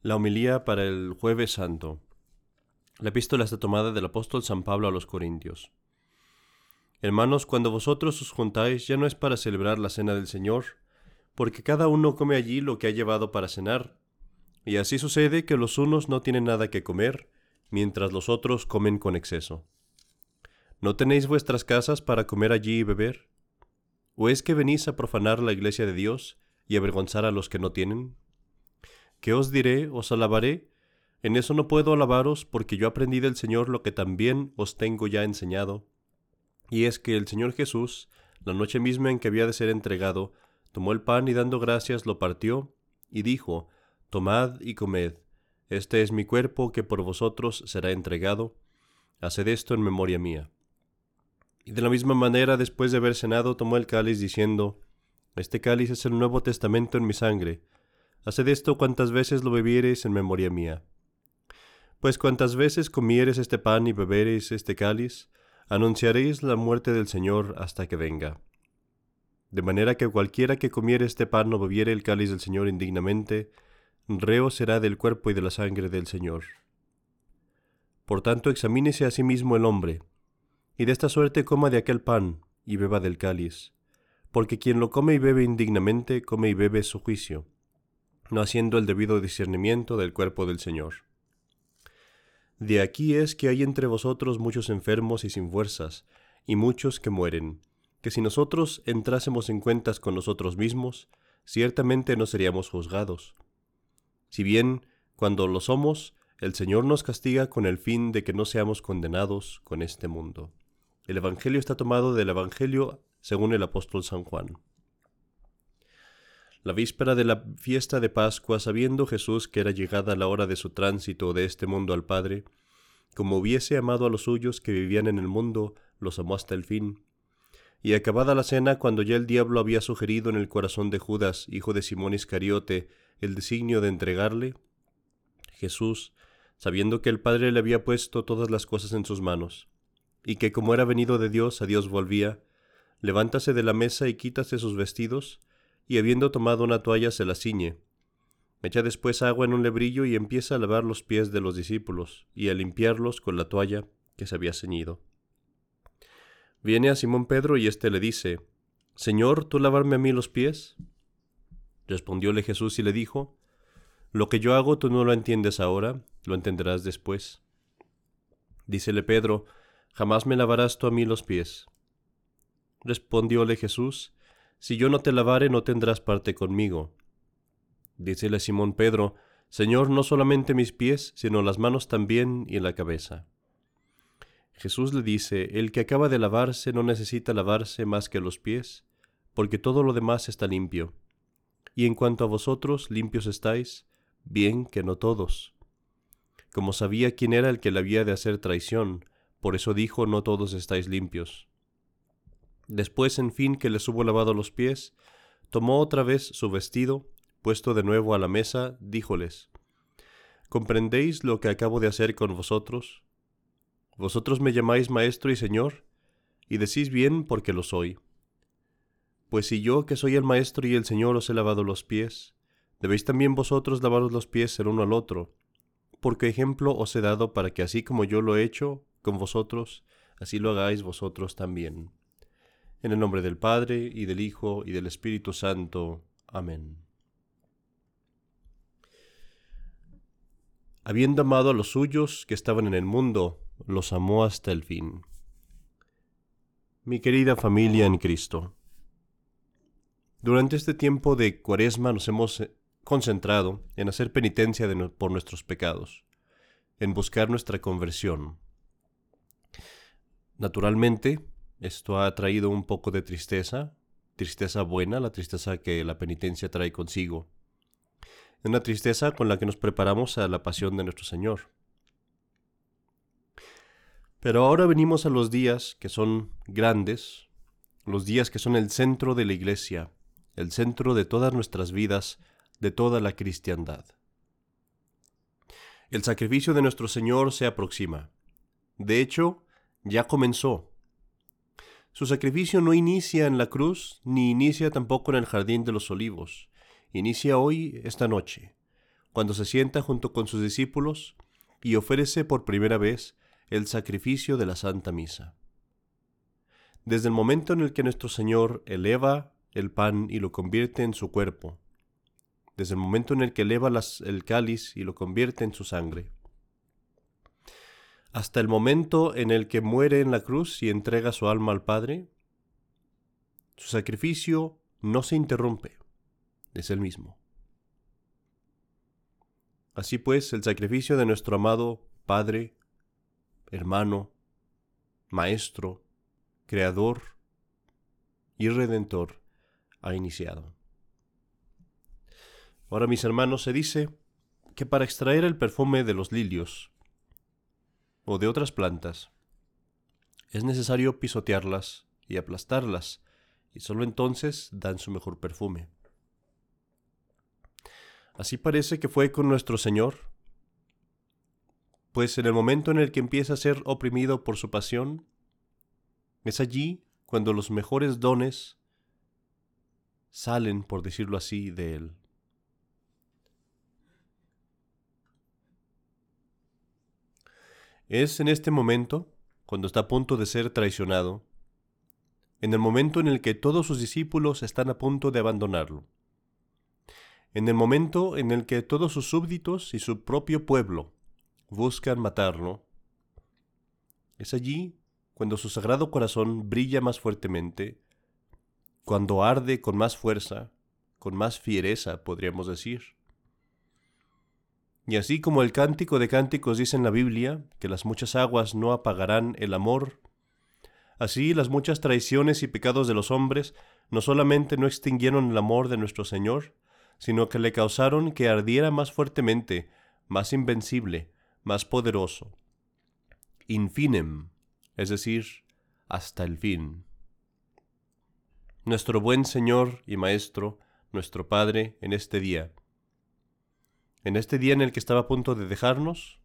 La homilía para el jueves santo. La epístola está tomada del apóstol San Pablo a los Corintios. Hermanos, cuando vosotros os juntáis ya no es para celebrar la cena del Señor, porque cada uno come allí lo que ha llevado para cenar. Y así sucede que los unos no tienen nada que comer, mientras los otros comen con exceso. ¿No tenéis vuestras casas para comer allí y beber? ¿O es que venís a profanar la iglesia de Dios y avergonzar a los que no tienen? ¿Qué os diré? ¿Os alabaré? En eso no puedo alabaros porque yo aprendí del Señor lo que también os tengo ya enseñado. Y es que el Señor Jesús, la noche misma en que había de ser entregado, tomó el pan y dando gracias lo partió, y dijo, Tomad y comed, este es mi cuerpo que por vosotros será entregado, haced esto en memoria mía. Y de la misma manera, después de haber cenado, tomó el cáliz diciendo, Este cáliz es el nuevo testamento en mi sangre, Haced esto cuantas veces lo bebiereis en memoria mía. Pues cuantas veces comiereis este pan y bebereis este cáliz, anunciaréis la muerte del Señor hasta que venga. De manera que cualquiera que comiere este pan o bebiere el cáliz del Señor indignamente, reo será del cuerpo y de la sangre del Señor. Por tanto, examínese a sí mismo el hombre, y de esta suerte coma de aquel pan y beba del cáliz, porque quien lo come y bebe indignamente, come y bebe su juicio no haciendo el debido discernimiento del cuerpo del Señor. De aquí es que hay entre vosotros muchos enfermos y sin fuerzas, y muchos que mueren, que si nosotros entrásemos en cuentas con nosotros mismos, ciertamente no seríamos juzgados. Si bien, cuando lo somos, el Señor nos castiga con el fin de que no seamos condenados con este mundo. El Evangelio está tomado del Evangelio según el apóstol San Juan. La víspera de la fiesta de Pascua, sabiendo Jesús que era llegada la hora de su tránsito de este mundo al Padre, como hubiese amado a los suyos que vivían en el mundo, los amó hasta el fin. Y acabada la cena, cuando ya el diablo había sugerido en el corazón de Judas, hijo de Simón Iscariote, el designio de entregarle, Jesús, sabiendo que el Padre le había puesto todas las cosas en sus manos, y que como era venido de Dios a Dios volvía, levántase de la mesa y quítase sus vestidos, y habiendo tomado una toalla se la ciñe. Echa después agua en un lebrillo y empieza a lavar los pies de los discípulos y a limpiarlos con la toalla que se había ceñido. Viene a Simón Pedro y éste le dice, Señor, ¿tú lavarme a mí los pies? Respondióle Jesús y le dijo, Lo que yo hago tú no lo entiendes ahora, lo entenderás después. Dícele Pedro, Jamás me lavarás tú a mí los pies. Respondióle Jesús, si yo no te lavare no tendrás parte conmigo. Dícele Simón Pedro, Señor, no solamente mis pies, sino las manos también y la cabeza. Jesús le dice, El que acaba de lavarse no necesita lavarse más que los pies, porque todo lo demás está limpio. Y en cuanto a vosotros, limpios estáis, bien que no todos. Como sabía quién era el que le había de hacer traición, por eso dijo, no todos estáis limpios. Después, en fin, que les hubo lavado los pies, tomó otra vez su vestido, puesto de nuevo a la mesa, díjoles, ¿Comprendéis lo que acabo de hacer con vosotros? Vosotros me llamáis maestro y señor, y decís bien porque lo soy. Pues si yo, que soy el maestro y el señor, os he lavado los pies, debéis también vosotros lavaros los pies el uno al otro, porque ejemplo os he dado para que así como yo lo he hecho con vosotros, así lo hagáis vosotros también. En el nombre del Padre, y del Hijo, y del Espíritu Santo. Amén. Habiendo amado a los suyos que estaban en el mundo, los amó hasta el fin. Mi querida familia en Cristo, durante este tiempo de cuaresma nos hemos eh, concentrado en hacer penitencia por nuestros pecados, en buscar nuestra conversión. Naturalmente, esto ha traído un poco de tristeza, tristeza buena, la tristeza que la penitencia trae consigo. Una tristeza con la que nos preparamos a la pasión de nuestro Señor. Pero ahora venimos a los días que son grandes, los días que son el centro de la Iglesia, el centro de todas nuestras vidas, de toda la cristiandad. El sacrificio de nuestro Señor se aproxima. De hecho, ya comenzó. Su sacrificio no inicia en la cruz, ni inicia tampoco en el jardín de los olivos. Inicia hoy, esta noche. cuando se sienta junto con sus discípulos y ofrece por primera vez el sacrificio de la Santa Misa. Desde el momento en el que nuestro Señor eleva el pan y lo convierte en su cuerpo, desde el momento en el que eleva el cáliz y lo convierte en su sangre, hasta el momento en el que muere en la cruz y entrega su alma al Padre, su sacrificio no se interrumpe, es el mismo. Así pues, el sacrificio de nuestro amado Padre, hermano, Maestro, Creador y Redentor ha iniciado. Ahora, mis hermanos, se dice que para extraer el perfume de los lilios o de otras plantas, es necesario pisotearlas y aplastarlas, y sólo entonces dan su mejor perfume. Así parece que fue con nuestro Señor, pues en el momento en el que empieza a ser oprimido por su pasión, es allí cuando los mejores dones salen, por decirlo así, de él. Es en este momento, cuando está a punto de ser traicionado, en el momento en el que todos sus discípulos están a punto de abandonarlo, en el momento en el que todos sus súbditos y su propio pueblo buscan matarlo, es allí cuando su sagrado corazón brilla más fuertemente, cuando arde con más fuerza, con más fiereza, podríamos decir. Y así como el cántico de cánticos dice en la Biblia que las muchas aguas no apagarán el amor, así las muchas traiciones y pecados de los hombres no solamente no extinguieron el amor de nuestro Señor, sino que le causaron que ardiera más fuertemente, más invencible, más poderoso. Infinem, es decir, hasta el fin. Nuestro buen Señor y Maestro, nuestro Padre, en este día, en este día en el que estaba a punto de dejarnos,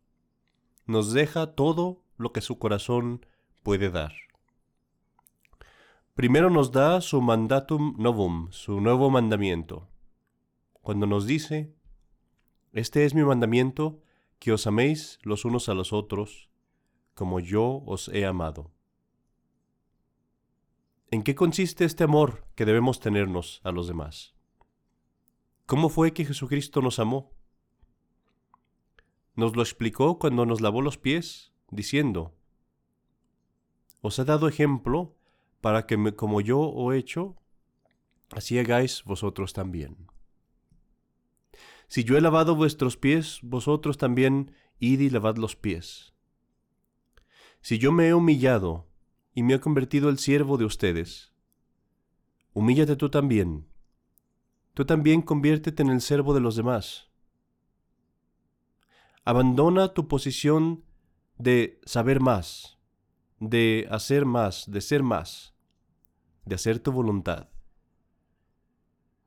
nos deja todo lo que su corazón puede dar. Primero nos da su mandatum novum, su nuevo mandamiento, cuando nos dice, Este es mi mandamiento, que os améis los unos a los otros, como yo os he amado. ¿En qué consiste este amor que debemos tenernos a los demás? ¿Cómo fue que Jesucristo nos amó? Nos lo explicó cuando nos lavó los pies, diciendo, Os he dado ejemplo para que como yo he hecho, así hagáis vosotros también. Si yo he lavado vuestros pies, vosotros también id y lavad los pies. Si yo me he humillado y me he convertido el siervo de ustedes, humíllate tú también. Tú también conviértete en el siervo de los demás. Abandona tu posición de saber más, de hacer más, de ser más, de hacer tu voluntad.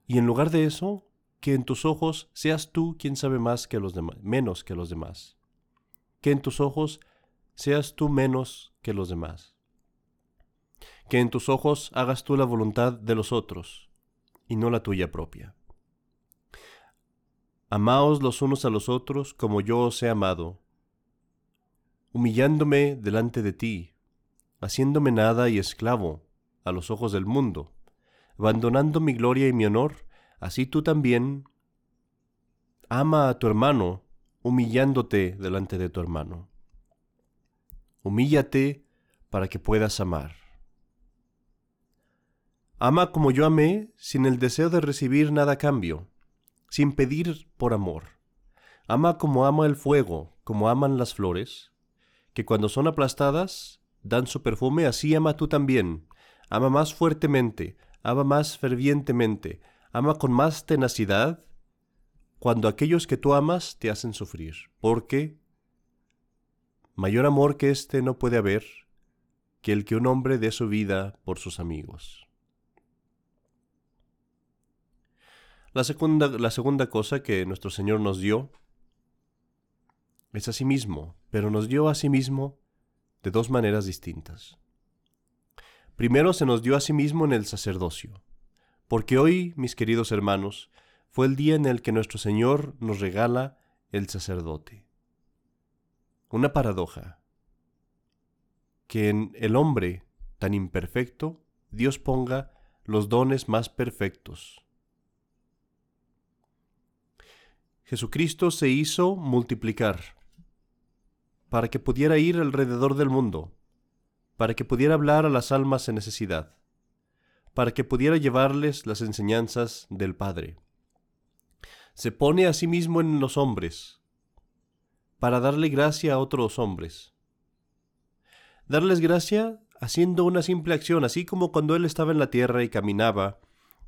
Y en lugar de eso, que en tus ojos seas tú quien sabe más que los demás, menos que los demás. Que en tus ojos seas tú menos que los demás. Que en tus ojos hagas tú la voluntad de los otros y no la tuya propia. Amaos los unos a los otros como yo os he amado, humillándome delante de ti, haciéndome nada y esclavo a los ojos del mundo, abandonando mi gloria y mi honor, así tú también ama a tu hermano, humillándote delante de tu hermano. Humíllate para que puedas amar. Ama como yo amé, sin el deseo de recibir nada a cambio sin pedir por amor. Ama como ama el fuego, como aman las flores, que cuando son aplastadas dan su perfume, así ama tú también. Ama más fuertemente, ama más fervientemente, ama con más tenacidad cuando aquellos que tú amas te hacen sufrir, porque mayor amor que éste no puede haber que el que un hombre dé su vida por sus amigos. La segunda, la segunda cosa que nuestro Señor nos dio es a sí mismo, pero nos dio a sí mismo de dos maneras distintas. Primero se nos dio a sí mismo en el sacerdocio, porque hoy, mis queridos hermanos, fue el día en el que nuestro Señor nos regala el sacerdote. Una paradoja, que en el hombre tan imperfecto Dios ponga los dones más perfectos. Jesucristo se hizo multiplicar para que pudiera ir alrededor del mundo, para que pudiera hablar a las almas en necesidad, para que pudiera llevarles las enseñanzas del Padre se pone a sí mismo en los hombres, para darle gracia a otros hombres. Darles gracia haciendo una simple acción, así como cuando él estaba en la tierra y caminaba,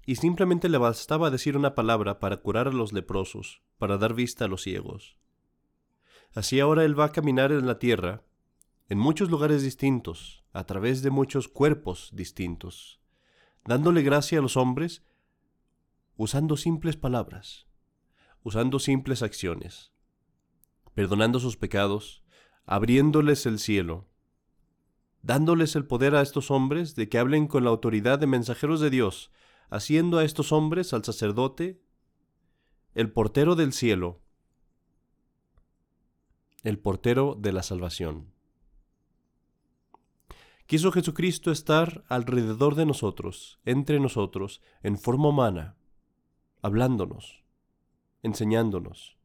y simplemente le bastaba decir una palabra para curar a los leprosos, para dar vista a los ciegos. Así ahora él va a caminar en la tierra, en muchos lugares distintos, a través de muchos cuerpos distintos, dándole gracia a los hombres, usando simples palabras usando simples acciones, perdonando sus pecados, abriéndoles el cielo, dándoles el poder a estos hombres de que hablen con la autoridad de mensajeros de Dios, haciendo a estos hombres, al sacerdote, el portero del cielo, el portero de la salvación. Quiso Jesucristo estar alrededor de nosotros, entre nosotros, en forma humana, hablándonos, enseñándonos,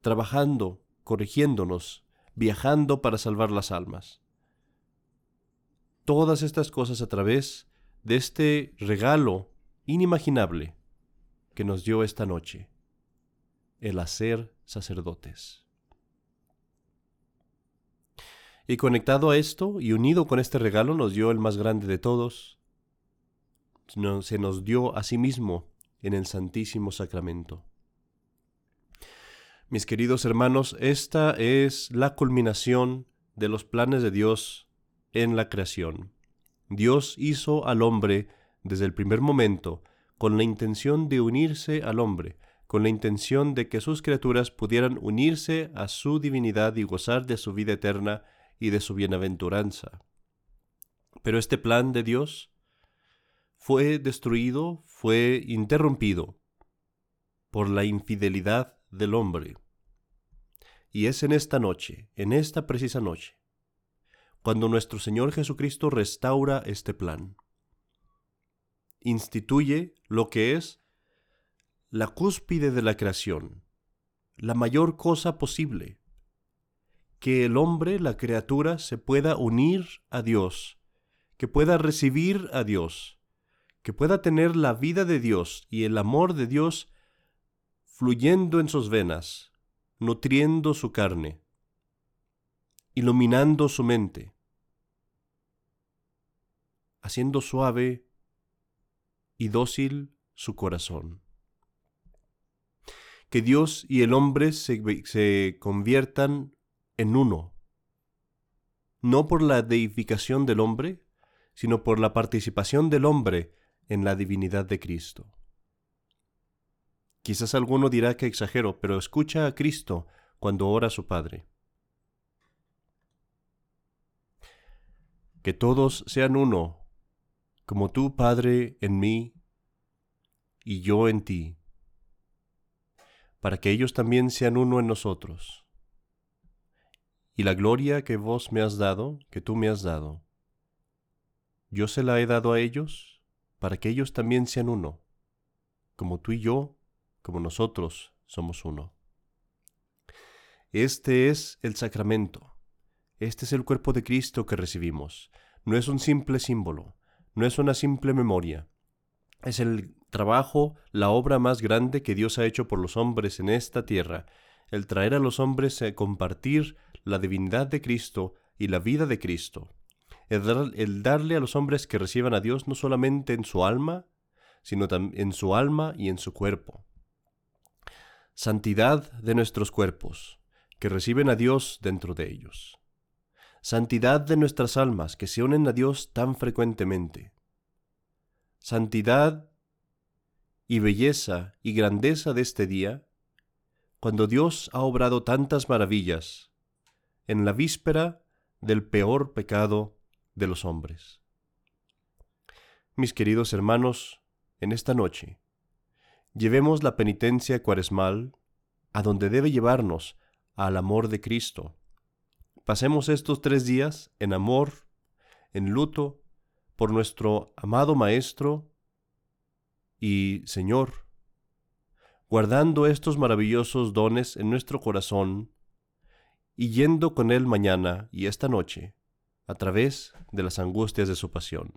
trabajando, corrigiéndonos, viajando para salvar las almas. Todas estas cosas a través de este regalo inimaginable que nos dio esta noche, el hacer sacerdotes. Y conectado a esto y unido con este regalo nos dio el más grande de todos, se nos dio a sí mismo en el Santísimo Sacramento. Mis queridos hermanos, esta es la culminación de los planes de Dios en la creación. Dios hizo al hombre desde el primer momento con la intención de unirse al hombre, con la intención de que sus criaturas pudieran unirse a su divinidad y gozar de su vida eterna y de su bienaventuranza. Pero este plan de Dios fue destruido, fue interrumpido por la infidelidad del hombre. Y es en esta noche, en esta precisa noche, cuando nuestro Señor Jesucristo restaura este plan. Instituye lo que es la cúspide de la creación, la mayor cosa posible, que el hombre, la criatura, se pueda unir a Dios, que pueda recibir a Dios, que pueda tener la vida de Dios y el amor de Dios fluyendo en sus venas, nutriendo su carne, iluminando su mente, haciendo suave y dócil su corazón. Que Dios y el hombre se, se conviertan en uno, no por la deificación del hombre, sino por la participación del hombre en la divinidad de Cristo. Quizás alguno dirá que exagero, pero escucha a Cristo cuando ora a su Padre. Que todos sean uno, como tú, Padre, en mí y yo en ti, para que ellos también sean uno en nosotros. Y la gloria que vos me has dado, que tú me has dado, yo se la he dado a ellos, para que ellos también sean uno, como tú y yo como nosotros somos uno. Este es el sacramento. Este es el cuerpo de Cristo que recibimos. No es un simple símbolo, no es una simple memoria. Es el trabajo, la obra más grande que Dios ha hecho por los hombres en esta tierra, el traer a los hombres a compartir la divinidad de Cristo y la vida de Cristo, el, darle a los hombres que reciban a Dios no solamente en su alma, sino en su alma y en su cuerpo. Santidad de nuestros cuerpos, que reciben a Dios dentro de ellos, santidad de nuestras almas, que se unen a Dios tan frecuentemente, santidad y belleza y grandeza de este día, cuando Dios ha obrado tantas maravillas en la víspera del peor pecado de los hombres. Mis queridos hermanos, en esta noche, llevemos la penitencia cuaresmal a donde debe llevarnos, al amor de Cristo. Pasemos estos tres días en amor, en luto, por nuestro amado Maestro y Señor, guardando estos maravillosos dones en nuestro corazón y yendo con Él mañana y esta noche a través de las angustias de su pasión.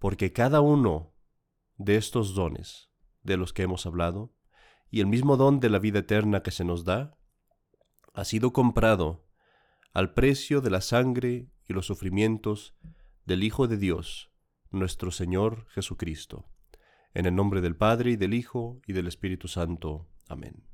Porque cada uno de estos dones de los que hemos hablado, y el mismo don de la vida eterna que se nos da, ha sido comprado al precio de la sangre y los sufrimientos del Hijo de Dios, nuestro Señor Jesucristo. En el nombre del Padre y del Hijo y del Espíritu Santo. Amén.